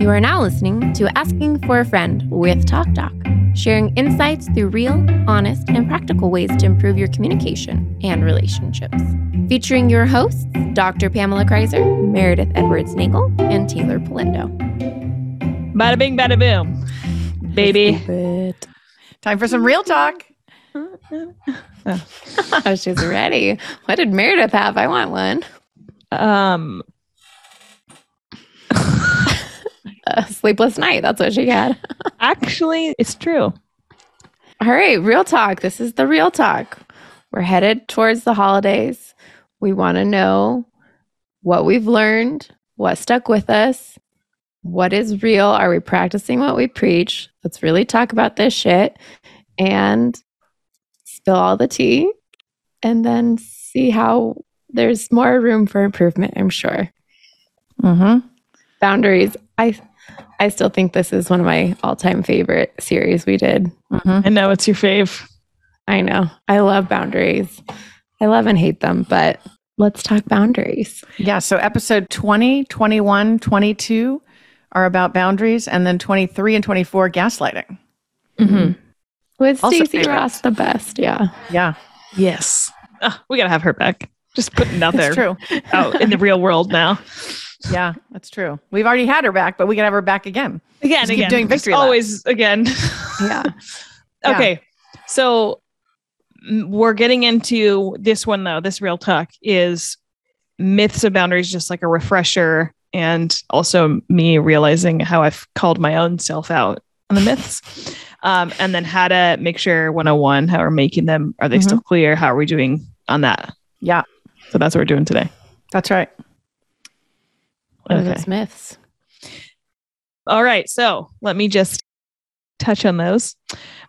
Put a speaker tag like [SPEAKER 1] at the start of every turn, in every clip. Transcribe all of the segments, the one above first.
[SPEAKER 1] You are now listening to Asking for a Friend with Talk Doc, sharing insights through real, honest, and practical ways to improve your communication and relationships. Featuring your hosts, Dr. Pamela Kreiser, Meredith Edwards Nagel, and Taylor Polindo.
[SPEAKER 2] Bada bing, bada boom, baby.
[SPEAKER 1] Stupid.
[SPEAKER 3] Time for some real talk.
[SPEAKER 1] Oh, she's ready. What did Meredith have? I want one.
[SPEAKER 2] Um,
[SPEAKER 1] A sleepless night. That's what she had.
[SPEAKER 2] actually, it's true.
[SPEAKER 1] All right, real talk. This is the real talk. We're headed towards the holidays. We want to know what we've learned, what stuck with us, what is real. Are we practicing what we preach? Let's really talk about this shit and spill all the tea and then see how there's more room for improvement, I'm sure.
[SPEAKER 3] Mm-hmm.
[SPEAKER 1] Boundaries. I I still think this is one of my all-time favorite series we did.
[SPEAKER 3] Mm-hmm.
[SPEAKER 2] I know it's your fave.
[SPEAKER 1] I know. I love boundaries. I love and hate them, but let's talk boundaries.
[SPEAKER 3] Yeah. So episode 20, 21, 22 are about boundaries, and then 23 and 24 gaslighting.
[SPEAKER 2] Mm-hmm.
[SPEAKER 1] With
[SPEAKER 3] Also
[SPEAKER 1] Stacey. Ross the best, yeah.
[SPEAKER 3] Yeah,
[SPEAKER 2] Yes. Ah, we gotta have her back. Just putting it out there,
[SPEAKER 3] that's true.
[SPEAKER 2] out in the real world now.
[SPEAKER 3] Yeah, that's true. We've already had her back, but we can have her back again.
[SPEAKER 2] Again,
[SPEAKER 3] Just keep
[SPEAKER 2] again,
[SPEAKER 3] doing
[SPEAKER 2] just
[SPEAKER 3] victory laps.
[SPEAKER 2] always again.
[SPEAKER 1] Yeah.
[SPEAKER 3] Yeah.
[SPEAKER 2] Okay, so mm, we're getting into this one though. This real talk is myths of boundaries, just like a refresher, and also me realizing how I've called my own self out on the myths, um, and then how to make sure 101 how we're making them. Are they
[SPEAKER 3] Mhm.
[SPEAKER 2] still clear? How are we doing on that?
[SPEAKER 3] Yeah,
[SPEAKER 2] So that's what we're doing today.
[SPEAKER 3] that's right.
[SPEAKER 1] What are those myths?
[SPEAKER 2] All right. So let me just touch on those.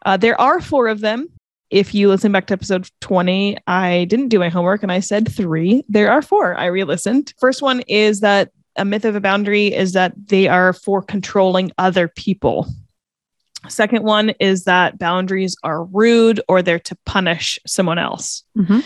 [SPEAKER 2] Uh, there are four of them. If you listen back to episode 20, I didn't do my homework and I said three. There are four. I re listened. First one is that a myth of a boundary is that they are for controlling other people. Second one is that boundaries are rude or they're to punish someone else.
[SPEAKER 3] Mhm.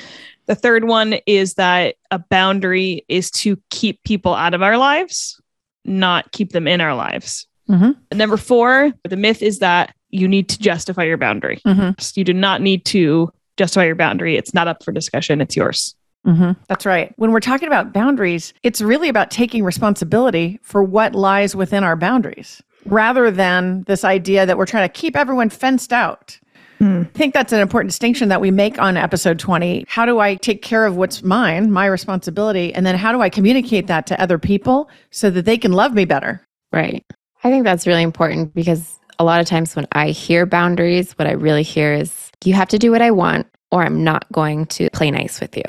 [SPEAKER 2] The third one is that a boundary is to keep people out of our lives, not keep them in our lives.
[SPEAKER 3] Mhm.
[SPEAKER 2] Number four, the myth is that you need to justify your boundary.
[SPEAKER 3] Mhm.
[SPEAKER 2] You do not need to justify your boundary. It's not up for discussion, it's yours.
[SPEAKER 3] hmm That's right. When we're talking about boundaries, it's really about taking responsibility for what lies within our boundaries rather than this idea that we're trying to keep everyone fenced out. I think that's an important distinction that we make on episode 20. How do I take care of what's mine, my responsibility? And then how do I communicate that to other people so that they can love me better?
[SPEAKER 1] Right. I think that's really important because a lot of times when I hear boundaries, what I really hear is you have to do what I want or I'm not going to play nice with you.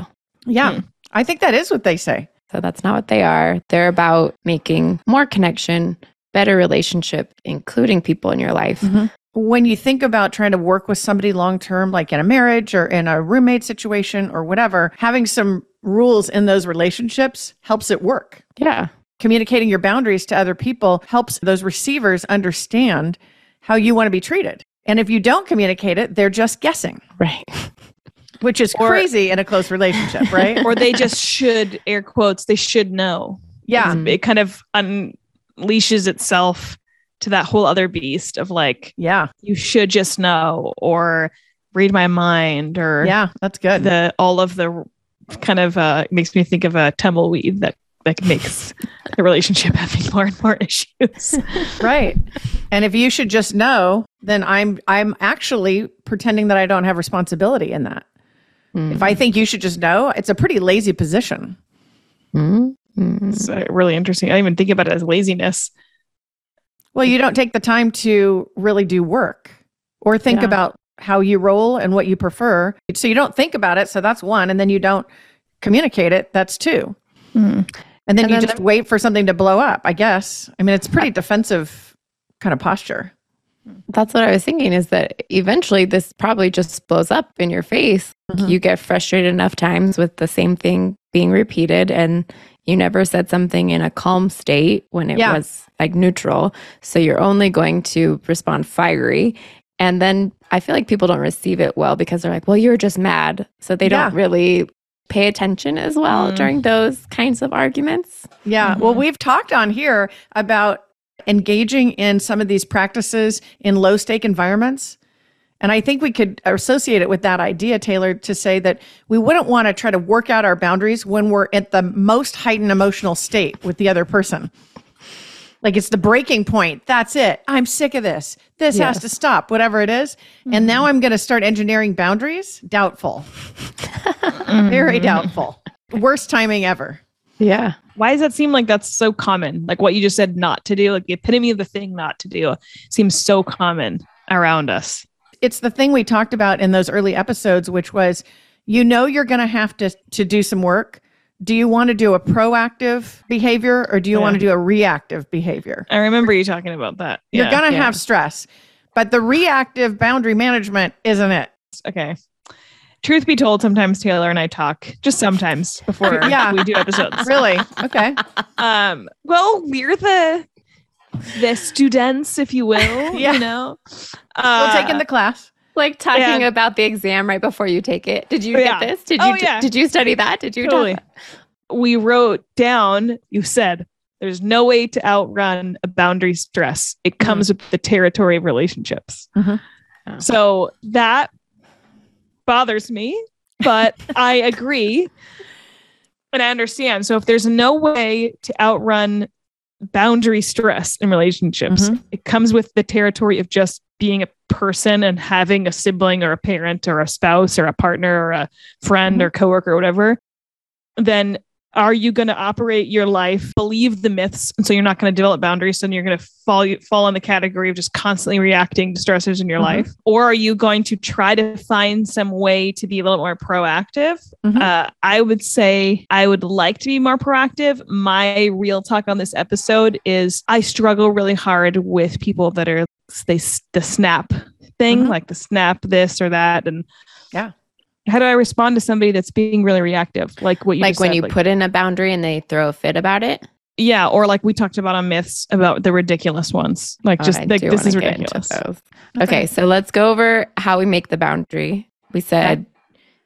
[SPEAKER 3] Yeah.
[SPEAKER 2] Hmm.
[SPEAKER 3] I think that is what they say.
[SPEAKER 1] So that's not what they are. They're about making more connection, better relationship, including people in your life.
[SPEAKER 3] Mhm. When you think about trying to work with somebody long term, like in a marriage or in a roommate situation or whatever, having some rules in those relationships helps it work.
[SPEAKER 1] Yeah.
[SPEAKER 3] Communicating your boundaries to other people helps those receivers understand how you want to be treated. And if you don't communicate it, they're just guessing,
[SPEAKER 1] Right.
[SPEAKER 3] which is
[SPEAKER 2] Or-
[SPEAKER 3] crazy in a close relationship, right?
[SPEAKER 2] or they just should, air quotes, they should know.
[SPEAKER 3] yeah.
[SPEAKER 2] It kind of unleashes itself to that whole other beast of like,
[SPEAKER 3] Yeah.
[SPEAKER 2] you should just know, or read my mind, or
[SPEAKER 3] Yeah. That's good.
[SPEAKER 2] the all of the kind of uh makes me think of a tumbleweed that that makes the relationship having more and more issues.
[SPEAKER 3] right. And if you should just know, then I'm I'm actually pretending that I don't have responsibility in that.
[SPEAKER 1] Mm.
[SPEAKER 3] If I think you should just know, it's a pretty lazy position.
[SPEAKER 1] Mm. Mm.
[SPEAKER 2] It's uh, really interesting. I didn't even think about it as laziness.
[SPEAKER 3] Well, you don't take the time to really do work or think
[SPEAKER 1] Yeah.
[SPEAKER 3] about how you roll and what you prefer. So you don't think about it. So that's one. And then you don't communicate it. That's two. And then
[SPEAKER 1] And
[SPEAKER 3] you
[SPEAKER 1] then
[SPEAKER 3] just wait for something to blow up, I guess. I mean, it's pretty defensive kind of posture.
[SPEAKER 1] That's what I was thinking is that eventually this probably just blows up in your face.
[SPEAKER 3] Mhm.
[SPEAKER 1] You get frustrated enough times with the same thing being repeated and you never said something in a calm state when it
[SPEAKER 3] Yeah.
[SPEAKER 1] was like neutral. So you're only going to respond fiery. And then I feel like people don't receive it well because they're like, well, you're just mad. So they don't really pay attention as well
[SPEAKER 2] Mm.
[SPEAKER 1] during those kinds of arguments.
[SPEAKER 3] Yeah. Well, we've talked on here about engaging in some of these practices in low stake environments. And I think we could associate it with that idea, Taylor, to say that we wouldn't want to try to work out our boundaries when we're at the most heightened emotional state with the other person. Like it's the breaking point. That's it. I'm sick of this. This has to stop, whatever it is. And now mm-hmm. I'm going to start engineering boundaries. Doubtful. Very doubtful. Worst timing ever.
[SPEAKER 1] Yeah.
[SPEAKER 2] Why does that seem like that's so common? Like what you just said not to do, like the epitome of the thing not to do seems so common around us.
[SPEAKER 3] It's the thing we talked about in those early episodes, which was you know you're going to have to to do some work. Do you want to do a proactive behavior or do you
[SPEAKER 2] Yeah.
[SPEAKER 3] want to do a reactive behavior?
[SPEAKER 2] I remember you talking about that.
[SPEAKER 3] You're
[SPEAKER 2] Yeah.
[SPEAKER 3] going to
[SPEAKER 1] yeah.
[SPEAKER 3] have stress, but the reactive boundary management isn't it?
[SPEAKER 2] okay. Truth be told, sometimes Taylor and I talk just sometimes before
[SPEAKER 3] Yeah.
[SPEAKER 2] we do episodes.
[SPEAKER 3] Really? Okay.
[SPEAKER 2] Um, well, we're the the students, if you will.
[SPEAKER 3] Yeah.
[SPEAKER 2] You know,
[SPEAKER 3] We'll
[SPEAKER 2] uh,
[SPEAKER 3] take in the class.
[SPEAKER 1] Like talking
[SPEAKER 2] Yeah.
[SPEAKER 1] about the exam right before you take it. Did you
[SPEAKER 2] Yeah.
[SPEAKER 1] get this? Did you
[SPEAKER 2] Oh, yeah.
[SPEAKER 1] did you study that? Did you
[SPEAKER 2] Totally.
[SPEAKER 1] about-
[SPEAKER 2] we wrote down. You said there's no way to outrun a boundary stress. It comes with the territory of relationships.
[SPEAKER 3] Mhm.
[SPEAKER 1] Oh.
[SPEAKER 2] So that bothers me, but I agree and I understand. So if there's no way to outrun boundary stress in relationships,
[SPEAKER 3] Mhm.
[SPEAKER 2] it comes with the territory of just being a person and having a sibling or a parent or a spouse or a partner or a friend or coworker or whatever, then are you going to operate your life, believe the myths, and so you're not going to develop boundaries, and you're going to fall fall in the category of just constantly reacting to stressors in your
[SPEAKER 3] Mhm.
[SPEAKER 2] life, or are you going to try to find some way to be a little more proactive?
[SPEAKER 3] Mhm.
[SPEAKER 2] Uh, I would say I would like to be more proactive. My real talk on this episode is I struggle really hard with people that are they the snap thing,
[SPEAKER 3] Mhm.
[SPEAKER 2] like the snap this or that, and
[SPEAKER 3] Yeah.
[SPEAKER 2] How do I respond to somebody that's being really reactive? Like what you
[SPEAKER 1] like when
[SPEAKER 2] said,
[SPEAKER 1] you
[SPEAKER 2] like-
[SPEAKER 1] put in a boundary and they throw a fit about it.
[SPEAKER 2] yeah, or like we talked about on myths about the ridiculous ones, like
[SPEAKER 1] Oh,
[SPEAKER 2] just
[SPEAKER 1] I
[SPEAKER 2] like this is ridiculous.
[SPEAKER 1] Okay, so let's go over how we make the boundary. We said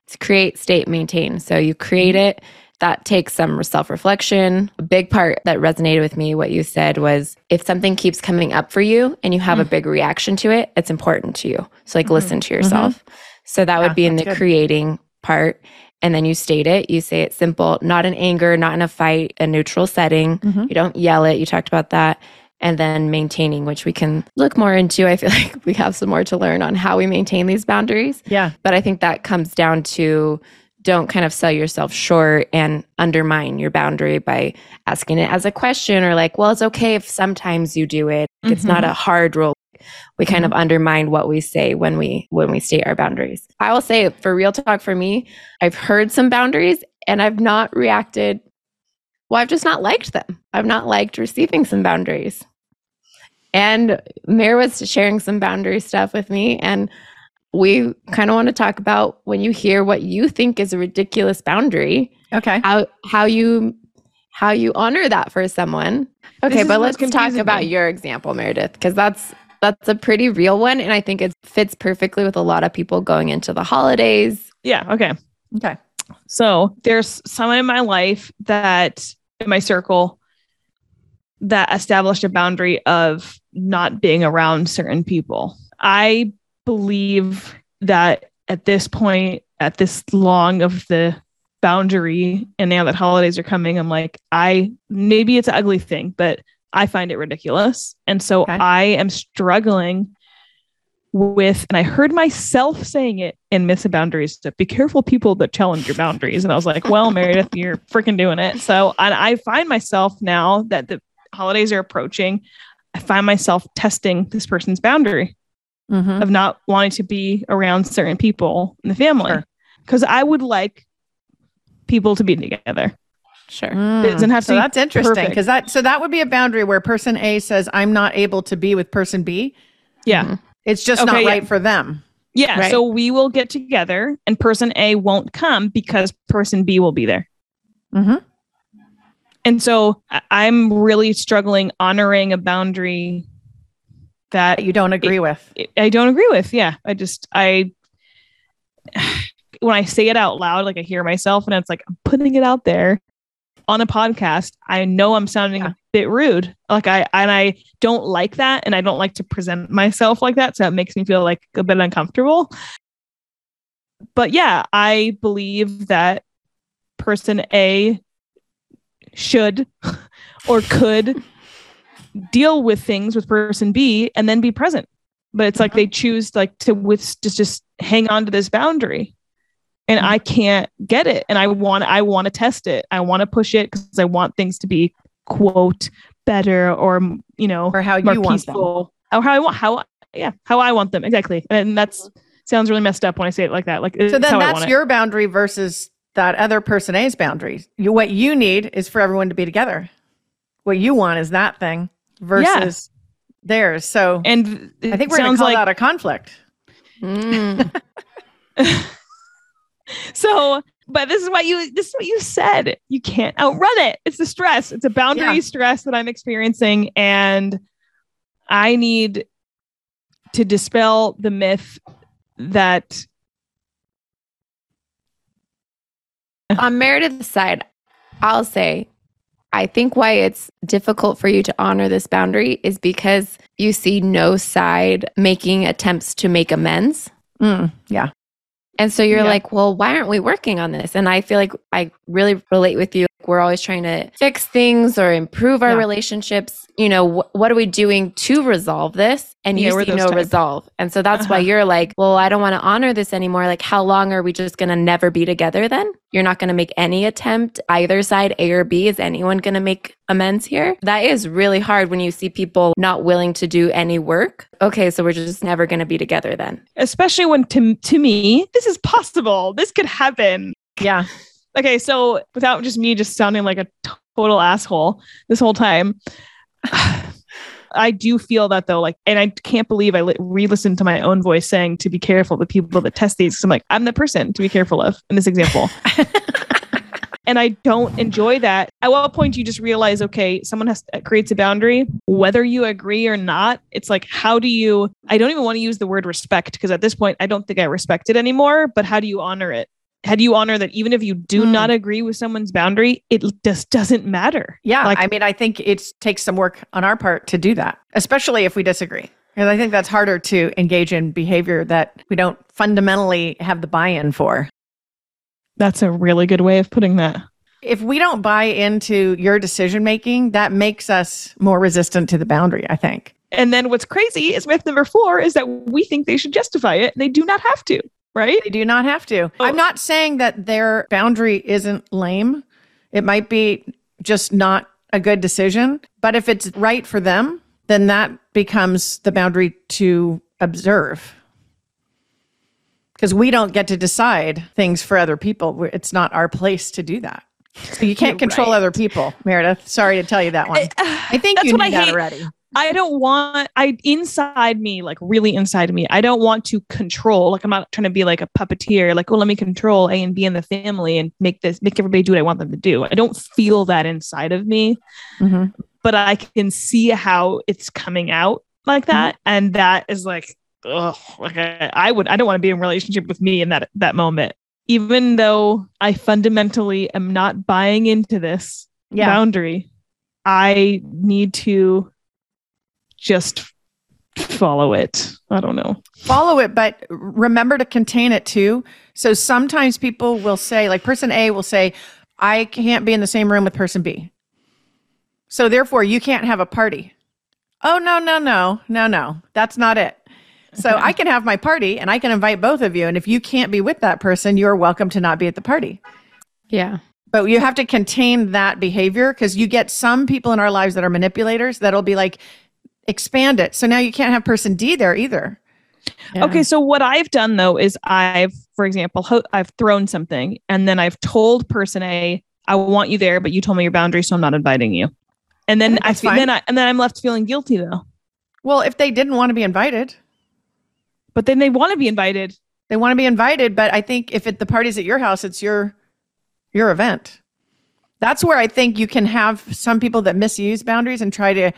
[SPEAKER 1] to create, state, maintain. So you create
[SPEAKER 2] Mm-hmm.
[SPEAKER 1] it. That takes some self reflection. A big part that resonated with me, what you said was if something keeps coming up for you and you have
[SPEAKER 2] Mm.
[SPEAKER 1] a big reaction to it, it's important to you. So, like,
[SPEAKER 2] Mhm.
[SPEAKER 1] listen to yourself. So, that
[SPEAKER 3] Yeah,
[SPEAKER 1] would be in the
[SPEAKER 3] good.
[SPEAKER 1] creating part. And then you state it. You say it simple, not in anger, not in a fight, a neutral setting.
[SPEAKER 3] Mhm.
[SPEAKER 1] You don't yell it. You talked about that. And then maintaining, which we can look more into. I feel like we have some more to learn on how we maintain these boundaries.
[SPEAKER 3] Yeah.
[SPEAKER 1] But I think that comes down to don't kind of sell yourself short and undermine your boundary by asking it as a question or like, well, it's okay if sometimes you do it. It's not a hard rule. We kind of undermine what we say when we when we state our boundaries. I will say for real talk for me, I've heard some boundaries and I've not reacted well, I've just not liked them. I've not liked receiving some boundaries. And Mare was sharing some boundary stuff with me. And we kind of want to talk about when you hear what you think is a ridiculous boundary,
[SPEAKER 3] Okay.
[SPEAKER 1] how how you how you honor that for someone. Okay, but let's talk about
[SPEAKER 2] me.
[SPEAKER 1] your example, Meredith, because that's that's a pretty real one. And I think it fits perfectly with a lot of people going into the holidays.
[SPEAKER 2] Yeah. Okay.
[SPEAKER 3] Okay.
[SPEAKER 2] So there's someone in my life that in my circle that established a boundary of not being around certain people. I believe that at this point, at this long of the boundary, and now that holidays are coming, I'm like, I maybe it's an ugly thing, but I find it ridiculous. And so
[SPEAKER 3] Okay.
[SPEAKER 2] I am struggling with, and I heard myself saying it in Miss Boundaries that be careful people that challenge your boundaries. And I was like, well, Meredith, you're freaking doing it. So and I find myself now that the holidays are approaching, I find myself testing this person's boundary
[SPEAKER 3] Mhm.
[SPEAKER 2] of not wanting to be around certain people in the family.
[SPEAKER 3] Sure.
[SPEAKER 2] Because I would like people to be together.
[SPEAKER 1] Sure.
[SPEAKER 3] Mm.
[SPEAKER 2] doesn't have to
[SPEAKER 3] so that's interesting because that so that would be a boundary where person A says I'm not able to be with person B.
[SPEAKER 2] Yeah.
[SPEAKER 1] Mhm.
[SPEAKER 3] It's just
[SPEAKER 2] Okay,
[SPEAKER 3] not
[SPEAKER 2] yeah.
[SPEAKER 3] right for them.
[SPEAKER 2] Yeah.
[SPEAKER 1] Right.
[SPEAKER 2] So we will get together and person A won't come because person B will be there.
[SPEAKER 3] Mm-hmm.
[SPEAKER 2] And so I- I'm really struggling honoring a boundary that
[SPEAKER 3] That you don't agree with.
[SPEAKER 2] I don't agree with. Yeah. I just, I, when I say it out loud, like I hear myself and it's like, I'm putting it out there. On a podcast, I know I'm sounding a bit rude. Like I and I don't like that and I don't like to present myself like that. So it makes me feel like a bit uncomfortable. But yeah, I believe that person A should or could deal with things with person B and then be present. But it's like uh-huh. they choose like to with just just hang on to this boundary. And I can't get it. And I want I want to test it. I want to push it because I want things to be quote better or you know
[SPEAKER 3] Or how you want them.
[SPEAKER 2] peaceful. Or how I want how yeah, how I want them. Exactly. And that's sounds really messed up when I say it like that. Like
[SPEAKER 3] So then that's your boundary versus that other person A's boundary. You, what you need is for everyone to be together. What you want is that thing versus theirs. So
[SPEAKER 2] and
[SPEAKER 3] I think
[SPEAKER 2] it
[SPEAKER 3] we're going to call
[SPEAKER 2] like
[SPEAKER 3] that a conflict.
[SPEAKER 1] Mm.
[SPEAKER 2] So, but this is what you this is what you said. You can't outrun it. It's the stress. It's a boundary
[SPEAKER 3] Yeah.
[SPEAKER 2] stress that I'm experiencing and I need to dispel the myth that
[SPEAKER 1] On Meredith's side, I'll say, I think why it's difficult for you to honor this boundary is because you see no side making attempts to make amends.
[SPEAKER 3] Mm, yeah.
[SPEAKER 1] And so you're
[SPEAKER 2] Yeah.
[SPEAKER 1] like, well, why aren't we working on this? And I feel like I really relate with you. We're always trying to fix things or improve our
[SPEAKER 3] Yeah.
[SPEAKER 1] relationships. You know, wh- what are we doing to resolve this? And
[SPEAKER 2] Yeah,
[SPEAKER 1] you see no
[SPEAKER 2] type.
[SPEAKER 1] resolve. And so that's why
[SPEAKER 2] Uh-huh.
[SPEAKER 1] you're like, well, I don't want to honor this anymore. Like, how long are we just going to never be together then? You're not going to make any attempt, either side, A or B. Is anyone going to make amends here? That is really hard when you see people not willing to do any work. Okay, so we're just never going to be together then.
[SPEAKER 2] especially when to to me this is possible. This could happen.
[SPEAKER 3] Yeah.
[SPEAKER 2] Okay, so without just me just sounding like a total asshole this whole time, I do feel that though, like, and I can't believe I li- re-listened to my own voice saying to be careful the people that test these. 'cause I'm like, I'm the person to be careful of in this example. and I don't enjoy that. At what point do you just realize, okay, someone has uh, creates a boundary, whether you agree or not? It's like, how do you? I don't even want to use the word respect because at this point, I don't think I respect it anymore. But how do you honor it? How do you honor that even if you do
[SPEAKER 3] Hmm.
[SPEAKER 2] not agree with someone's boundary, it just doesn't matter?
[SPEAKER 3] Yeah.
[SPEAKER 2] Like-
[SPEAKER 3] I mean, I think it takes some work on our part to do that, especially if we disagree. And I think that's harder to engage in behavior that we don't fundamentally have the buy in for.
[SPEAKER 2] That's a really good way of putting that.
[SPEAKER 3] If we don't buy into your decision making, that makes us more resistant to the boundary, I think.
[SPEAKER 2] And then what's crazy is myth number four is that we think they should justify it. and They do not have to, right?
[SPEAKER 3] They do not have to.
[SPEAKER 2] Oh.
[SPEAKER 3] I'm not saying that their boundary isn't lame. It might be just not a good decision, but if it's right for them, then that becomes the boundary to observe. Because we don't get to decide things for other people. It's not our place to do that. So you can't
[SPEAKER 2] You're
[SPEAKER 3] control
[SPEAKER 2] right.
[SPEAKER 3] other people, Meredith. Sorry to tell you that one. I uh, think
[SPEAKER 2] That's
[SPEAKER 3] you
[SPEAKER 2] what
[SPEAKER 3] knew
[SPEAKER 2] I
[SPEAKER 3] that
[SPEAKER 2] hate.
[SPEAKER 3] already.
[SPEAKER 2] I don't want I inside me, like really inside me, I don't want to control. Like I'm not trying to be like a puppeteer, like, oh, let me control A and B in the family and make this make everybody do what I want them to do. I don't feel that inside of me,
[SPEAKER 3] Mhm.
[SPEAKER 2] but I can see how it's coming out like that. And that is like, ugh, like I, I would I don't want to be in relationship with me in that that moment. Even though I fundamentally am not buying into this
[SPEAKER 3] Yeah.
[SPEAKER 2] boundary. I need to just follow it. I don't know.
[SPEAKER 3] follow it, but remember to contain it too. So sometimes people will say, like person A will say, I can't be in the same room with person B. So therefore, you can't have a party. Oh, no, no, no, no, no. That's not it. So I can have my party and I can invite both of you. And if you can't be with that person, you're welcome to not be at the party.
[SPEAKER 1] Yeah.
[SPEAKER 3] But you have to contain that behavior because you get some people in our lives that are manipulators that'll be like, expand it. So now you can't have person D there either.
[SPEAKER 1] Yeah.
[SPEAKER 2] Okay, so what I've done though is I've, for example, ho- I've thrown something and then I've told person A, I want you there, but you told me your boundary, so I'm not inviting you. And then
[SPEAKER 3] think
[SPEAKER 2] I
[SPEAKER 3] that's
[SPEAKER 2] feel,
[SPEAKER 3] fine.
[SPEAKER 2] then I and then I'm left feeling guilty though.
[SPEAKER 3] Well, if they didn't want to be invited,
[SPEAKER 2] But then they want to be invited.
[SPEAKER 3] they want to be invited but i think if it, the party's at your house it's your your event that's where i think you can have some people that misuse boundaries and try to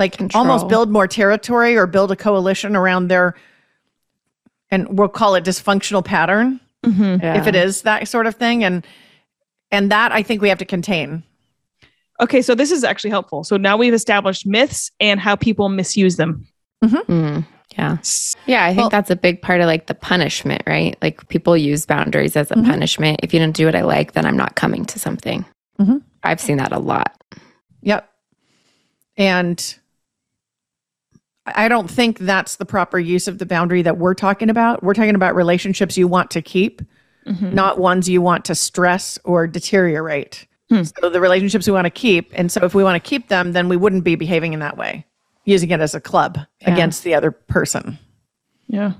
[SPEAKER 3] like
[SPEAKER 1] Control.
[SPEAKER 3] almost build more territory or build a coalition around their and we'll call it dysfunctional pattern
[SPEAKER 2] Mhm.
[SPEAKER 3] if it is that sort of thing and and that i think we have to contain
[SPEAKER 2] Okay, so this is actually helpful. So now we've established myths and how people misuse them.
[SPEAKER 1] Mm, yeah. Yeah, I think
[SPEAKER 3] Well-
[SPEAKER 1] that's a big part of like the punishment, right? Like people use boundaries as a
[SPEAKER 3] Mhm.
[SPEAKER 1] punishment. If you don't do what I like, then I'm not coming to something.
[SPEAKER 3] Mhm.
[SPEAKER 1] I've seen that a lot.
[SPEAKER 3] Yep. And I don't think that's the proper use of the boundary that we're talking about. We're talking about relationships you want to keep,
[SPEAKER 2] Mhm.
[SPEAKER 3] not ones you want to stress or deteriorate.
[SPEAKER 2] Hmm.
[SPEAKER 3] So the relationships we want to keep. And so if we want to keep them, then we wouldn't be behaving in that way, using it as a club
[SPEAKER 1] Yeah.
[SPEAKER 3] against the other person.
[SPEAKER 2] Yeah,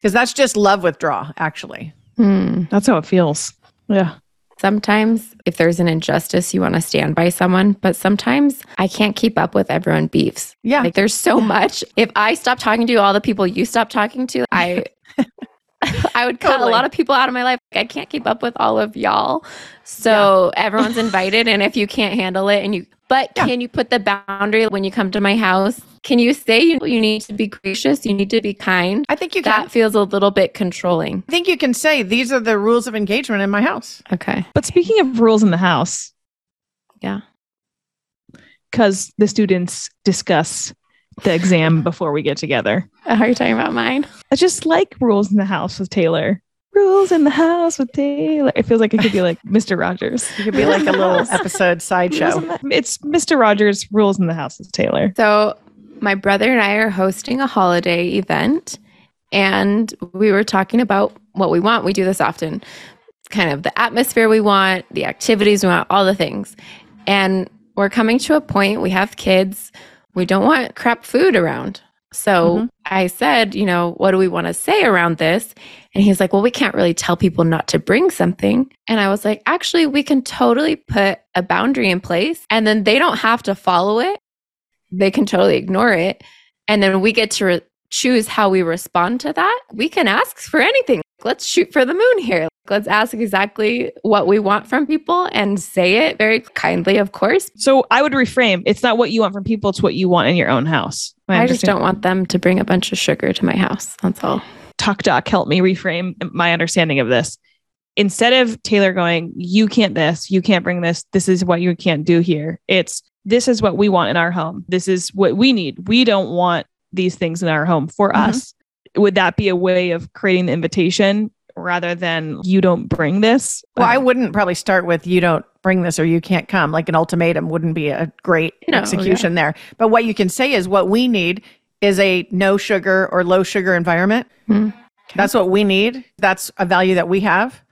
[SPEAKER 3] Because that's just love withdraw, actually.
[SPEAKER 1] Hmm.
[SPEAKER 2] that's how it feels. Yeah.
[SPEAKER 1] Sometimes, if there's an injustice, you want to stand by someone, but sometimes I can't keep up with everyone beefs.
[SPEAKER 3] Yeah.
[SPEAKER 1] Like there's so much. If I stop talking to all the people you stop talking to, I I would cut
[SPEAKER 3] Totally.
[SPEAKER 1] a lot of people out of my life. I can't keep up with all of y'all. So everyone's invited and if you can't handle it and you but
[SPEAKER 3] Yeah.
[SPEAKER 1] can you put the boundary when you come to my house? Can you say you, you need to be gracious, you need to be kind?
[SPEAKER 3] I think you can.
[SPEAKER 1] That feels a little bit controlling.
[SPEAKER 3] I think you can say these are the rules of engagement in my house.
[SPEAKER 1] Okay.
[SPEAKER 2] But speaking of rules in the house,
[SPEAKER 1] Yeah.
[SPEAKER 2] because the students discuss the exam before we get together.
[SPEAKER 1] Oh, are you talking about mine?
[SPEAKER 2] I just like rules in the house with Taylor. Rules in the house with Taylor. It feels like it could be like Mr. Rogers.
[SPEAKER 3] It could be like a little episode sideshow.
[SPEAKER 2] It's Mr. Rogers. Rules in the house with Taylor.
[SPEAKER 1] So, my brother and I are hosting a holiday event, and we were talking about what we want. We do this often kind of the atmosphere we want, the activities we want, all the things. And we're coming to a point, we have kids, we don't want crap food around. So
[SPEAKER 3] Mhm.
[SPEAKER 1] I said, you know, what do we want to say around this? And he's like, well, we can't really tell people not to bring something. And I was like, actually, we can totally put a boundary in place and then they don't have to follow it they can totally ignore it. And then we get to re- choose how we respond to that. We can ask for anything. Let's shoot for the moon here. Let's ask exactly what we want from people and say it very kindly, of course.
[SPEAKER 2] So I would reframe. It's not what you want from people. It's what you want in your own house.
[SPEAKER 1] I, just don't want them to bring a bunch of sugar to my house. That's all.
[SPEAKER 2] Talk Doc help me reframe my understanding of this. Instead of Taylor going, you can't this, you can't bring this, this is what you can't do here. It's this is what we want in our home. This is what we need. We don't want these things in our home for
[SPEAKER 3] Mhm.
[SPEAKER 2] us. Would that be a way of creating the invitation rather than you don't bring this?
[SPEAKER 3] Well, I wouldn't probably start with you don't bring this or you can't come. Like an ultimatum wouldn't be a great
[SPEAKER 1] No,
[SPEAKER 3] execution there. But what you can say is what we need is a no sugar or low sugar environment.
[SPEAKER 1] Hmm.
[SPEAKER 3] That's what we need. That's a value that we have.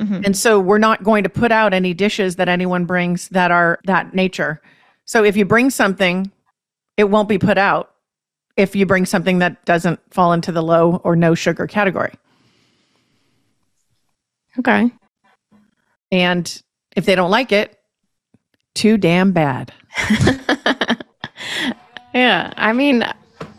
[SPEAKER 2] mhm.
[SPEAKER 3] And so we're not going to put out any dishes that anyone brings that are that nature. So if you bring something, it won't be put out if you bring something that doesn't fall into the low or no sugar category.
[SPEAKER 1] Okay.
[SPEAKER 3] And if they don't like it, too damn bad.
[SPEAKER 1] yeah. I mean,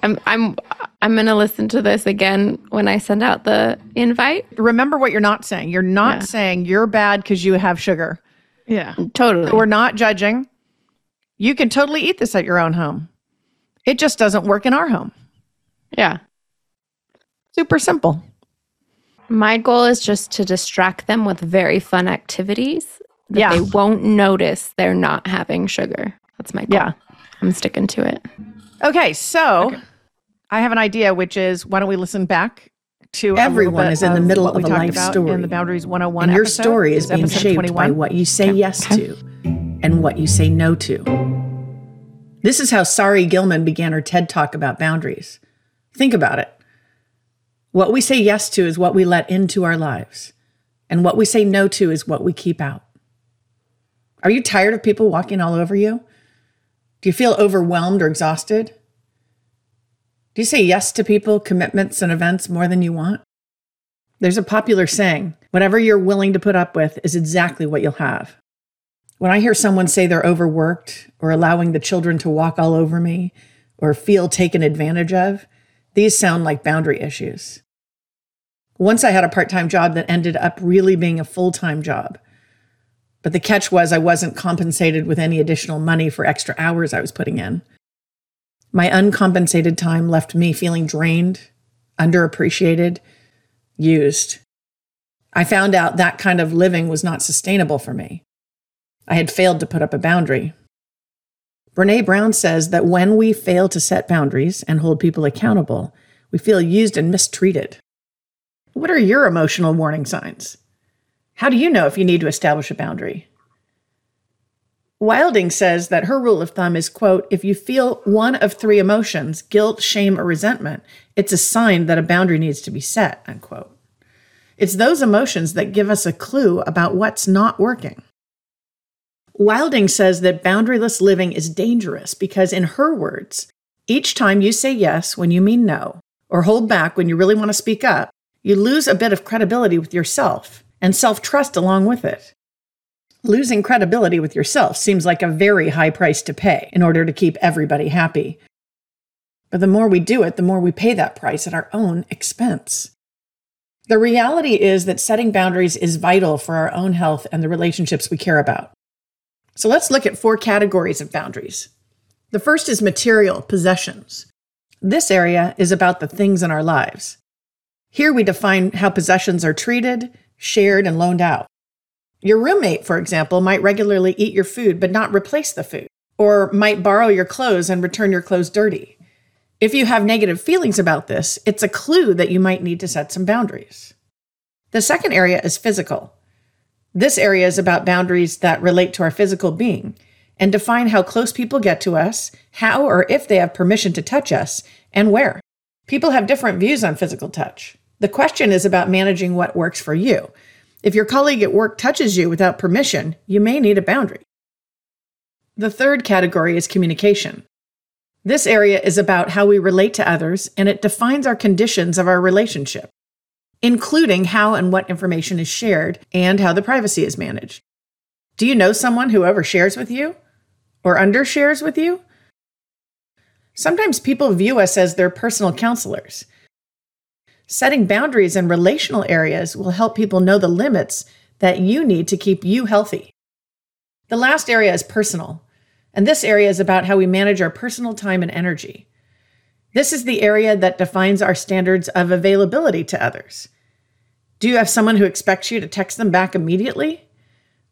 [SPEAKER 1] I'm I'm I'm gonna listen to this again when I send out the invite.
[SPEAKER 3] Remember what you're not saying. You're not
[SPEAKER 1] Yeah.
[SPEAKER 3] saying you're bad because you have sugar.
[SPEAKER 2] yeah.
[SPEAKER 1] Totally.
[SPEAKER 3] We're not judging. You can totally eat this at your own home. It just doesn't work in our home.
[SPEAKER 1] yeah.
[SPEAKER 3] Super simple.
[SPEAKER 1] My goal is just to distract them with very fun activities that
[SPEAKER 3] Yeah.
[SPEAKER 1] they won't notice they're not having sugar. That's my goal.
[SPEAKER 3] Yeah.
[SPEAKER 1] I'm sticking to it.
[SPEAKER 3] Okay, so
[SPEAKER 2] Okay.
[SPEAKER 3] I have an idea, which is why don't we listen back to
[SPEAKER 4] Everyone is in the middle of a life story.
[SPEAKER 3] in the Boundaries 101
[SPEAKER 4] and your
[SPEAKER 3] episode.
[SPEAKER 4] story is
[SPEAKER 3] It's
[SPEAKER 4] being shaped
[SPEAKER 3] 21.
[SPEAKER 4] by what you say yes to and what you say no to. This is how Sarri Gilman began her TED talk about boundaries. Think about it. What we say yes to is what we let into our lives, and what we say no to is what we keep out. Are you tired of people walking all over you? Do you feel overwhelmed or exhausted? Do you say yes to people, commitments, and events more than you want? There's a popular saying whatever you're willing to put up with is exactly what you'll have. When I hear someone say they're overworked or allowing the children to walk all over me or feel taken advantage of, these sound like boundary issues. Once I had a part time job that ended up really being a full time job. But the catch was I wasn't compensated with any additional money for extra hours I was putting in. My uncompensated time left me feeling drained, underappreciated, used. I found out that kind of living was not sustainable for me. I had failed to put up a boundary.
[SPEAKER 3] Brene Brown says that when we fail to set boundaries and hold people accountable, we feel used and mistreated. What are your emotional warning signs? How do you know if you need to establish a boundary? Wilding says that her rule of thumb is quote, if you feel one of three emotions, guilt, shame, or resentment, it's a sign that a boundary needs to be set, unquote. It's those emotions that give us a clue about what's not working. Wilding says that boundaryless living is dangerous because, in her words, each time you say yes when you mean no, or hold back when you really want to speak up, you lose a bit of credibility with yourself and self trust along with it. Losing credibility with yourself seems like a very high price to pay in order to keep everybody happy. But the more we do it, the more we pay that price at our own expense. The reality is that setting boundaries is vital for our own health and the relationships we care about. So let's look at four categories of boundaries. The first is material possessions. This area is about the things in our lives. Here we define how possessions are treated, shared, and loaned out. Your roommate, for example, might regularly eat your food but not replace the food, or might borrow your clothes and return your clothes dirty. If you have negative feelings about this, it's a clue that you might need to set some boundaries. The second area is physical. This area is about boundaries that relate to our physical being and define how close people get to us, how or if they have permission to touch us, and where. People have different views on physical touch. The question is about managing what works for you. If your colleague at work touches you without permission, you may need a boundary. The third category is communication. This area is about how we relate to others and it defines our conditions of our relationship including how and what information is shared and how the privacy is managed. Do you know someone who overshares with you or undershares with you? Sometimes people view us as their personal counselors. Setting boundaries in relational areas will help people know the limits that you need to keep you healthy. The last area is personal, and this area is about how we manage our personal time and energy. This is the area that defines our standards of availability to others. Do you have someone who expects you to text them back immediately?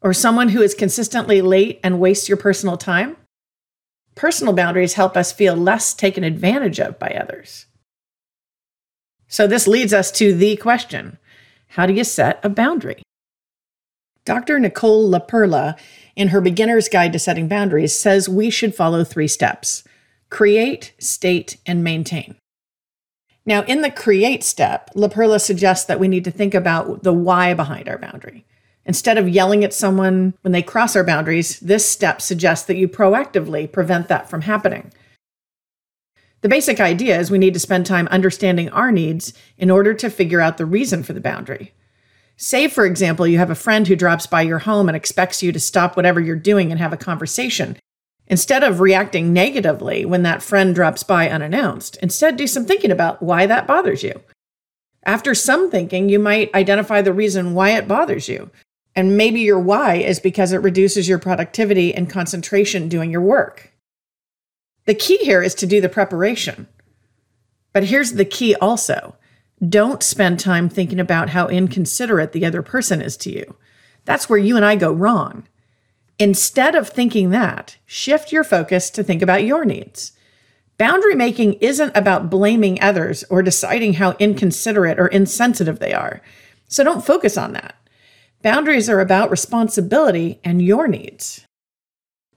[SPEAKER 3] Or someone who is consistently late and wastes your personal time? Personal boundaries help us feel less taken advantage of by others. So, this leads us to the question How do you set a boundary? Dr. Nicole LePera, in her Beginner's Guide to Setting Boundaries, says we should follow three steps create, state, and maintain. Now, in the create step, LePera suggests that we need to think about the why behind our boundary. Instead of yelling at someone when they cross our boundaries, this step suggests that you proactively prevent that from happening. The basic idea is we need to spend time understanding our needs in order to figure out the reason for the boundary. Say, for example, you have a friend who drops by your home and expects you to stop whatever you're doing and have a conversation. Instead of reacting negatively when that friend drops by unannounced, instead do some thinking about why that bothers you. After some thinking, you might identify the reason why it bothers you. And maybe your why is because it reduces your productivity and concentration doing your work. The key here is to do the preparation. But here's the key also don't spend time thinking about how inconsiderate the other person is to you. That's where you and I go wrong. Instead of thinking that, shift your focus to think about your needs. Boundary making isn't about blaming others or deciding how inconsiderate or insensitive they are. So don't focus on that. Boundaries are about responsibility and your needs.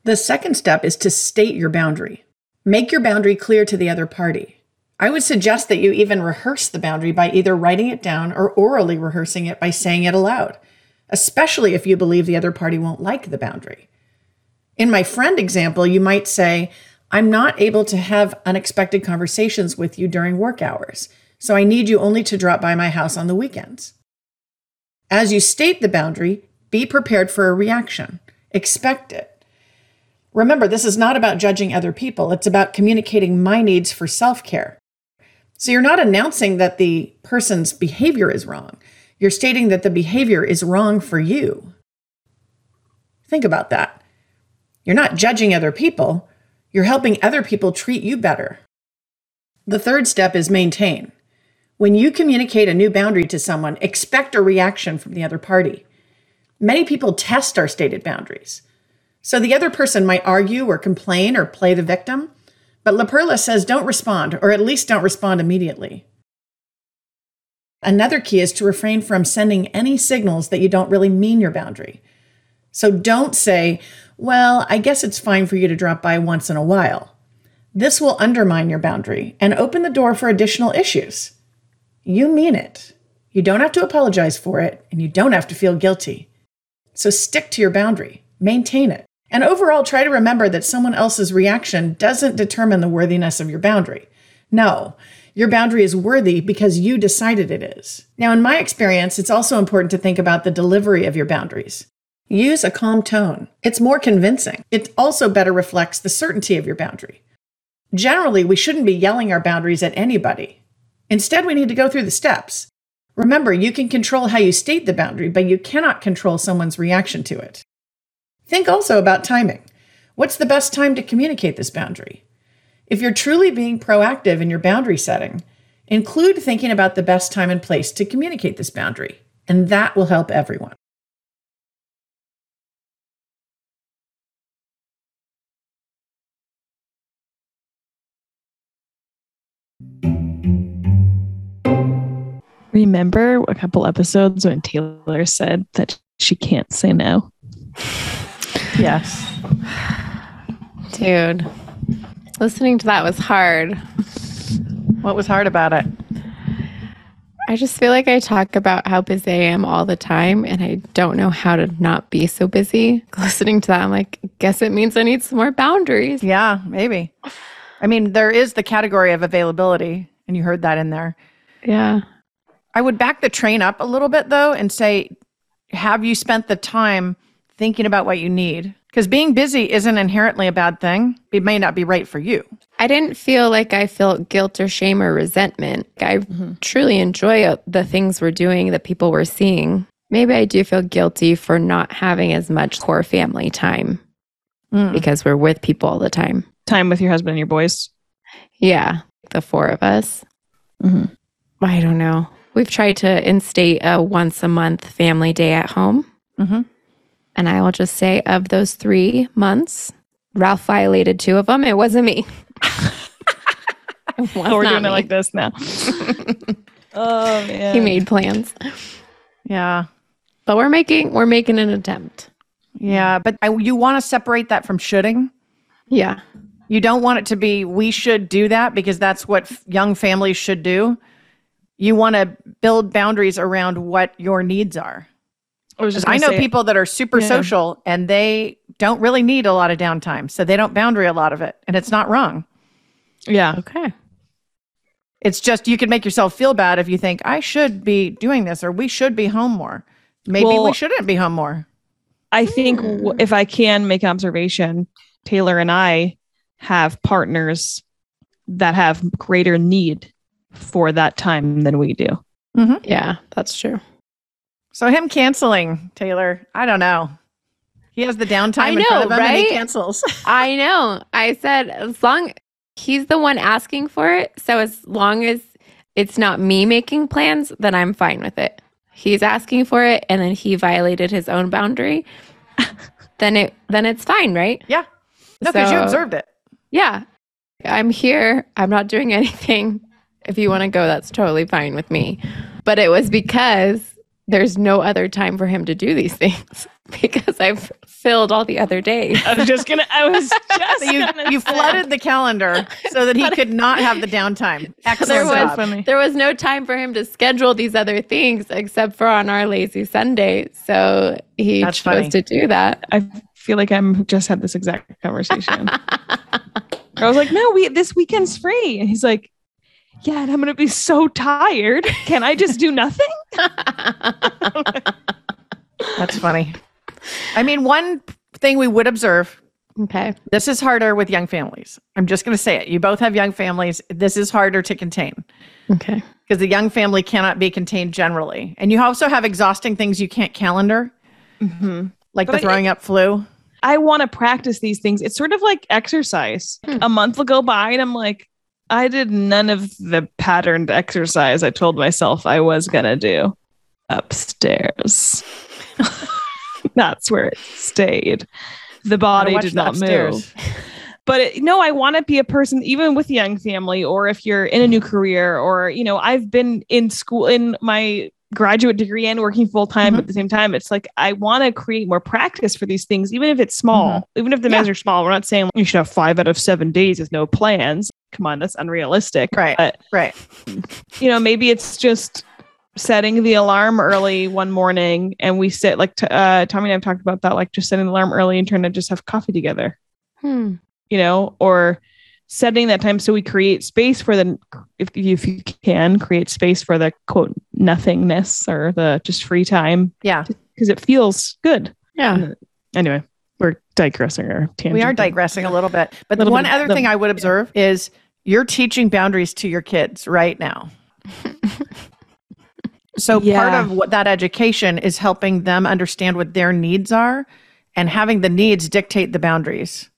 [SPEAKER 3] The second step is to state your boundary. Make your boundary clear to the other party. I would suggest that you even rehearse the boundary by either writing it down or orally rehearsing it by saying it aloud especially if you believe the other party won't like the boundary. In my friend example, you might say, I'm not able to have unexpected conversations with you during work hours, so I need you only to drop by my house on the weekends. As you state the boundary, be prepared for a reaction. Expect it. Remember, this is not about judging other people, it's about communicating my needs for self care. So you're not announcing that the person's behavior is wrong. You're stating that the behavior is wrong for you. Think about that. You're not judging other people, you're helping other people treat you better. The third step is maintain. When you communicate a new boundary to someone, expect a reaction from the other party. Many people test our stated boundaries.
[SPEAKER 4] So the other person might argue or complain or play the victim, but LePera says don't respond, or at least don't respond immediately. Another key is to refrain from sending any signals that you don't really mean your boundary. So don't say, well, I guess it's fine for you to drop by once in a while. This will undermine your boundary and open the door for additional issues. You mean it. You don't have to apologize for it, and you don't have to feel guilty. So stick to your boundary, maintain it, and overall try to remember that someone else's reaction doesn't determine the worthiness of your boundary. No, your boundary is worthy because you decided it is. Now, in my experience, it's also important to think about the delivery of your boundaries. Use a calm tone. It's more convincing. It also better reflects the certainty of your boundary. Generally, we shouldn't be yelling our boundaries at anybody. Instead, we need to go through the steps. Remember, you can control how you state the boundary, but you cannot control someone's reaction to it. Think also about timing. What's the best time to communicate this boundary? If you're truly being proactive in your boundary setting, include thinking about the best time and place to communicate this boundary, and that will help everyone.
[SPEAKER 2] Remember a couple episodes when Taylor said that she can't say no?
[SPEAKER 3] Yes.
[SPEAKER 1] Dude, listening to that was hard.
[SPEAKER 3] What was hard about it?
[SPEAKER 1] I just feel like I talk about how busy I am all the time and I don't know how to not be so busy. Listening to that, I'm like, guess it means I need some more boundaries.
[SPEAKER 3] Yeah, maybe. I mean, there is the category of availability, and you heard that in there.
[SPEAKER 1] Yeah.
[SPEAKER 3] I would back the train up a little bit though and say, have you spent the time thinking about what you need? Because being busy isn't inherently a bad thing. It may not be right for you.
[SPEAKER 1] I didn't feel like I felt guilt or shame or resentment. I truly enjoy uh, the things we're doing that people were seeing. Maybe I do feel guilty for not having as much core family time
[SPEAKER 3] Mm.
[SPEAKER 1] because we're with people all the time.
[SPEAKER 2] Time with your husband and your boys.
[SPEAKER 1] Yeah, the four of us.
[SPEAKER 2] Mhm.
[SPEAKER 1] I don't know. We've tried to instate a once a month family day at home.
[SPEAKER 3] Mhm.
[SPEAKER 1] And I will just say, of those three months, Ralph violated two of them. It wasn't me. It was
[SPEAKER 2] Oh, we're
[SPEAKER 1] not
[SPEAKER 2] doing it like this now. oh man.
[SPEAKER 1] He made plans,
[SPEAKER 3] Yeah.
[SPEAKER 1] but we're making we're making an attempt.
[SPEAKER 3] Yeah. But I, you want to separate that from shoulding.
[SPEAKER 1] Yeah,
[SPEAKER 3] You don't want it to be, we should do that because that's what f- young families should do. You want to build boundaries around what your needs are.
[SPEAKER 2] I was
[SPEAKER 3] 'Cause
[SPEAKER 2] just
[SPEAKER 3] I know
[SPEAKER 2] say-
[SPEAKER 3] people that are super
[SPEAKER 2] Yeah.
[SPEAKER 3] social and they don't really need a lot of downtime. So they don't boundary a lot of it. And it's not wrong.
[SPEAKER 2] Yeah.
[SPEAKER 1] okay.
[SPEAKER 3] It's just you can make yourself feel bad if you think, I should be doing this or we should be home more. Maybe we shouldn't be home more.
[SPEAKER 2] I think w- hmm. if I can make an observation, Taylor and I have partners that have greater need for that time than we do. Mm-hmm.
[SPEAKER 1] Yeah, that's true.
[SPEAKER 3] So him canceling, Taylor, I don't know. He has the downtime
[SPEAKER 1] I
[SPEAKER 3] in front
[SPEAKER 1] know,
[SPEAKER 3] of him and he cancels.
[SPEAKER 1] I know. I said as long he's the one asking for it, so as long as it's not me making plans, then I'm fine with it. He's asking for it and then he violated his own boundary. then it then it's fine, right?
[SPEAKER 3] yeah. No, because you observed it.
[SPEAKER 1] Yeah. I'm here. I'm not doing anything. If you want to go, that's totally fine with me. But it was because there's no other time for him to do these things because I've filled all the other days.
[SPEAKER 2] I was just gonna. I was just.
[SPEAKER 3] So you,
[SPEAKER 2] gonna
[SPEAKER 3] you
[SPEAKER 2] say.
[SPEAKER 3] flooded the calendar so that he could not have the downtime. Excellent
[SPEAKER 1] There was-
[SPEAKER 3] job.
[SPEAKER 1] There was no time for him to schedule these other things except for on our lazy Sunday. So he
[SPEAKER 3] That's
[SPEAKER 1] chose
[SPEAKER 3] funny.
[SPEAKER 1] to do that.
[SPEAKER 2] I feel like I'm just had this exact conversation. I was like, "No, we this weekend's free," and he's like, "Yeah, and I'm gonna be so tired. Can I just do nothing?"
[SPEAKER 3] That's funny. I mean, one thing we would observe
[SPEAKER 1] okay.
[SPEAKER 3] this is harder with young families. I'm just going to say it. You both have young families. This is harder to contain
[SPEAKER 1] Okay.
[SPEAKER 3] because the young family cannot be contained generally. And you also have exhausting things you can't calendar,
[SPEAKER 2] Mm-hmm.
[SPEAKER 3] like
[SPEAKER 2] But
[SPEAKER 3] the
[SPEAKER 2] I-
[SPEAKER 3] throwing up flu.
[SPEAKER 2] I want to practice these things. It's sort of like exercise.
[SPEAKER 1] Hmm.
[SPEAKER 2] A month will go by, and I'm like, I did none of the patterned exercise I told myself I was gonna do upstairs. That's where it stayed. the body did not
[SPEAKER 3] upstairs.
[SPEAKER 2] move. But it, no, I want to be a person, even with a young family, or if you're in a new career, or you know, I've been in school in my graduate degree and working full time
[SPEAKER 3] Mhm.
[SPEAKER 2] at the same time. It's like I want to create more practice for these things, even if it's small, even if the
[SPEAKER 3] Yeah.
[SPEAKER 2] measures are small. We're not saying you should have five out of seven days with no plans. Come on, that's unrealistic.
[SPEAKER 3] Right.
[SPEAKER 2] But
[SPEAKER 3] Right.
[SPEAKER 2] you know, maybe it's just setting the alarm early one morning and we sit like t- uh, Tommy and I've talked about that, like just setting the alarm early and trying to just have coffee together,
[SPEAKER 1] Hmm.
[SPEAKER 2] you know, or setting that time so we create space for the if, if you can create space for the quote nothingness or the just free time
[SPEAKER 3] Yeah.
[SPEAKER 2] because it feels good.
[SPEAKER 1] Yeah.
[SPEAKER 2] Anyway, we're digressing or tangent.
[SPEAKER 3] We are digressing a little bit. But the
[SPEAKER 2] Little
[SPEAKER 3] one
[SPEAKER 2] bit.
[SPEAKER 3] other
[SPEAKER 2] The-
[SPEAKER 3] thing I would observe is you're teaching boundaries to your kids right now. so part of what that education is helping them understand what their needs are and having the needs dictate the boundaries.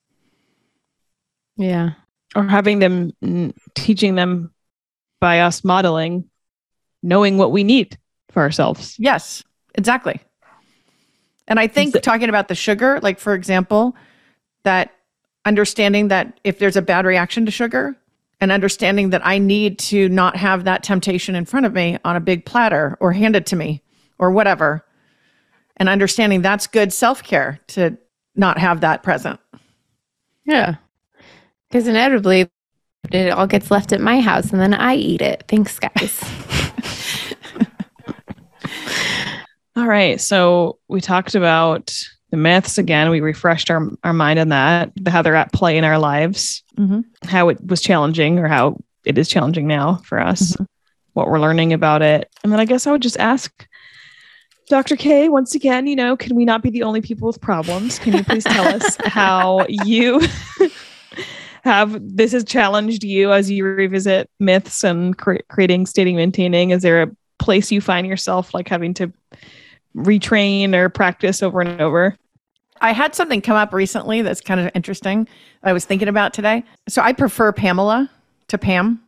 [SPEAKER 1] Yeah.
[SPEAKER 2] Or having them mm, teaching them by us modeling, knowing what we need for ourselves.
[SPEAKER 3] Yes, exactly. And I think
[SPEAKER 2] So-
[SPEAKER 3] talking about the sugar, like for example, that understanding that if there's a bad reaction to sugar and understanding that I need to not have that temptation in front of me on a big platter or handed to me or whatever. And understanding that's good self care to not have that present.
[SPEAKER 1] Yeah. Because inevitably, it all gets left at my house and then I eat it. Thanks, guys.
[SPEAKER 2] All right. So we talked about the myths again. We refreshed our, our mind on that, how they're at play in our lives,
[SPEAKER 3] Mhm.
[SPEAKER 2] how it was challenging or how it is challenging now for us, what we're learning about it. And then I guess I would just ask Dr. K, once again, you know, can we not be the only people with problems? Can you please tell us how you have this has challenged you as you revisit myths and cre- creating, stating, maintaining? Is there a place you find yourself like having to retrain or practice over and over?
[SPEAKER 3] I had something come up recently that's kind of interesting I was thinking about today. So I prefer Pamela to Pam.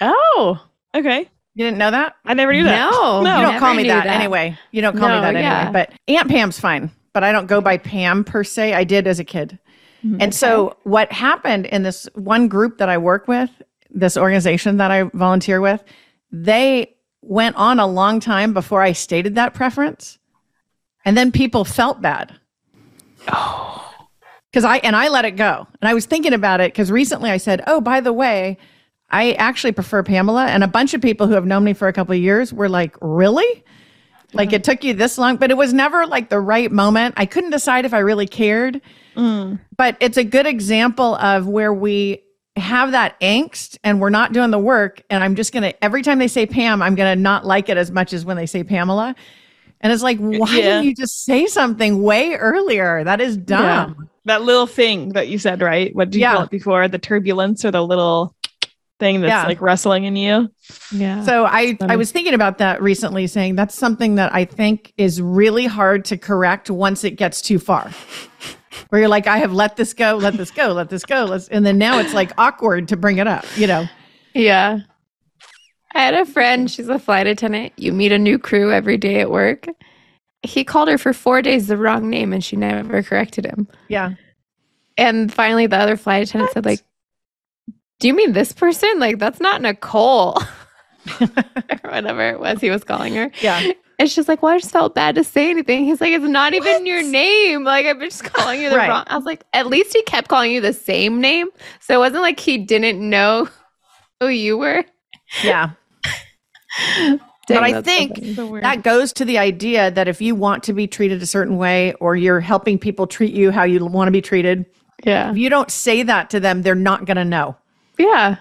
[SPEAKER 1] oh,
[SPEAKER 2] Okay.
[SPEAKER 3] You didn't know that?
[SPEAKER 2] I never knew that.
[SPEAKER 1] no.
[SPEAKER 2] No.
[SPEAKER 3] you don't call me
[SPEAKER 1] knew
[SPEAKER 3] that, anyway. You don't call
[SPEAKER 1] No,
[SPEAKER 3] me that
[SPEAKER 1] yeah.
[SPEAKER 3] anyway. But Aunt Pam's fine. But I don't go by Pam per se. I did as a kid. Mm-hmm. And so what happened in this one group that I work with, this organization that I volunteer with, they went on a long time before I stated that preference. And then people felt bad. Oh. Cuz I and I let it go. And I was thinking about it cuz recently I said, "Oh, by the way, I actually prefer Pamela." And a bunch of people who have known me for a couple of years were like, "Really?" Like it took you this long, but it was never like the right moment. I couldn't decide if I really cared. Mm. But it's a good example of where we have that angst and we're not doing the work. And I'm just going to, every time they say Pam, I'm going to not like it as much as when they say Pamela. And it's like, why
[SPEAKER 2] Yeah.
[SPEAKER 3] didn't you just say something way earlier? That is dumb.
[SPEAKER 2] That little thing that you said, right? What did you
[SPEAKER 3] Yeah.
[SPEAKER 2] call it before? The turbulence or the little thing that's
[SPEAKER 3] Yeah.
[SPEAKER 2] like wrestling in you?
[SPEAKER 1] Yeah.
[SPEAKER 3] So I. I was thinking about that recently, saying that's something that I think is really hard to correct once it gets too far. Where you're like, I have let this go, let this go, let this go. Let's, and then now it's like awkward to bring it up, you know?
[SPEAKER 1] Yeah. I had a friend, she's a flight attendant. You meet a new crew every day at work. He called her for four days the wrong name and she never corrected him.
[SPEAKER 3] Yeah.
[SPEAKER 1] And finally, the other flight attendant said, like, do you mean this person? Like, that's not Nicole. or whatever it was he was calling her.
[SPEAKER 3] Yeah.
[SPEAKER 1] And she's like, Well, I just felt bad to say anything. He's like, It's not even your name. Like, I'm just calling you the
[SPEAKER 3] Right.
[SPEAKER 1] wrong. I was like, At least he kept calling you the same name. So it wasn't like he didn't know who you were.
[SPEAKER 3] Yeah.
[SPEAKER 1] Dang,
[SPEAKER 3] But I think.
[SPEAKER 2] So.
[SPEAKER 3] That goes to the idea that if you want to be treated a certain way or you're helping people treat you how you want to be treated,
[SPEAKER 1] yeah.
[SPEAKER 3] if you don't say that to them, they're not going to know.
[SPEAKER 1] Yeah.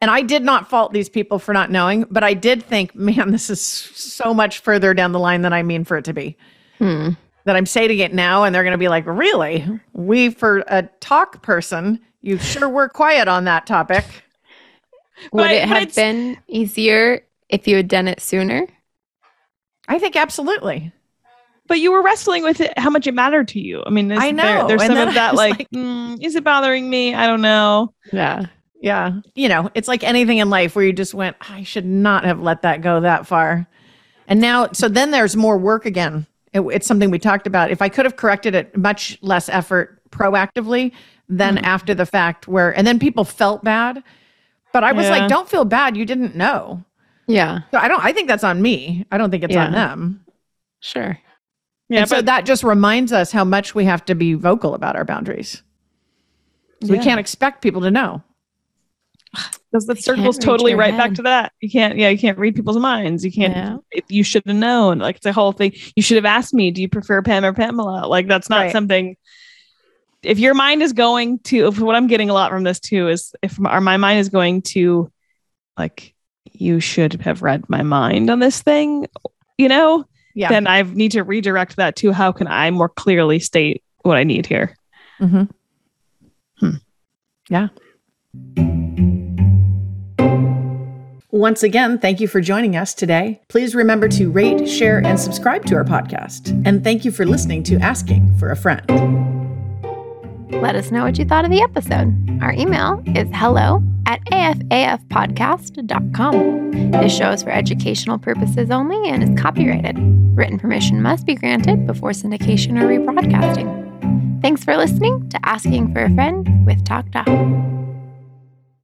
[SPEAKER 3] And I did not fault these people for not knowing, but I did think, man, this is so much further down the line than I mean for it to be.
[SPEAKER 1] Hmm.
[SPEAKER 3] That I'm stating it now, and they're going to be like, really? We, for a talk person, you sure were quiet on that topic.
[SPEAKER 1] Would
[SPEAKER 2] But-
[SPEAKER 1] it have
[SPEAKER 2] it's-
[SPEAKER 1] been easier if you had done it sooner?
[SPEAKER 3] I think absolutely.
[SPEAKER 2] but you were wrestling with it, how much it mattered to you. I mean, is
[SPEAKER 3] I
[SPEAKER 2] there-
[SPEAKER 3] know,
[SPEAKER 2] there's
[SPEAKER 3] and
[SPEAKER 2] some of that like,
[SPEAKER 3] like-
[SPEAKER 2] mm, is it bothering me? I don't know.
[SPEAKER 1] Yeah.
[SPEAKER 3] Yeah. You know, it's like anything in life where you just went, I should not have let that go that far. And now, so then there's more work again. It, it's something we talked about. If I could have corrected it, much less effort proactively than mm-hmm. after the fact where and then people felt bad. But I was
[SPEAKER 2] Yeah.
[SPEAKER 3] like, don't feel bad. You didn't know.
[SPEAKER 1] Yeah,
[SPEAKER 3] So I don't I think that's on me. I don't think it's on them.
[SPEAKER 1] sure.
[SPEAKER 2] Yeah,
[SPEAKER 3] and so that just reminds us how much we have to be vocal about our boundaries. So We can't expect people to know.
[SPEAKER 2] Because the circle's totally right back to that. You can't, yeah, you can't read people's minds. You can't.
[SPEAKER 1] Yeah.
[SPEAKER 2] You should have known, like it's a whole thing. You should have asked me. Do you prefer Pam or Pamela? Like that's not
[SPEAKER 3] Right.
[SPEAKER 2] something. If your mind is going to, if what I'm getting a lot from this too is if my, my mind is going to, like, you should have read my mind on this thing, you know,
[SPEAKER 3] Yeah.
[SPEAKER 2] then I need to redirect that to how can I more clearly state what I need here.
[SPEAKER 3] Mhm.
[SPEAKER 2] Hmm.
[SPEAKER 3] Yeah.
[SPEAKER 4] Once again, thank you for joining us today. Please remember to rate, share, and subscribe to our podcast. And thank you for listening to Asking for a Friend.
[SPEAKER 1] Let us know what you thought of the episode. Our email is hello at afafpodcast.com. This show is for educational purposes only and is copyrighted. Written permission must be granted before syndication or rebroadcasting. Thanks for listening to Asking for a Friend with Talk Doc.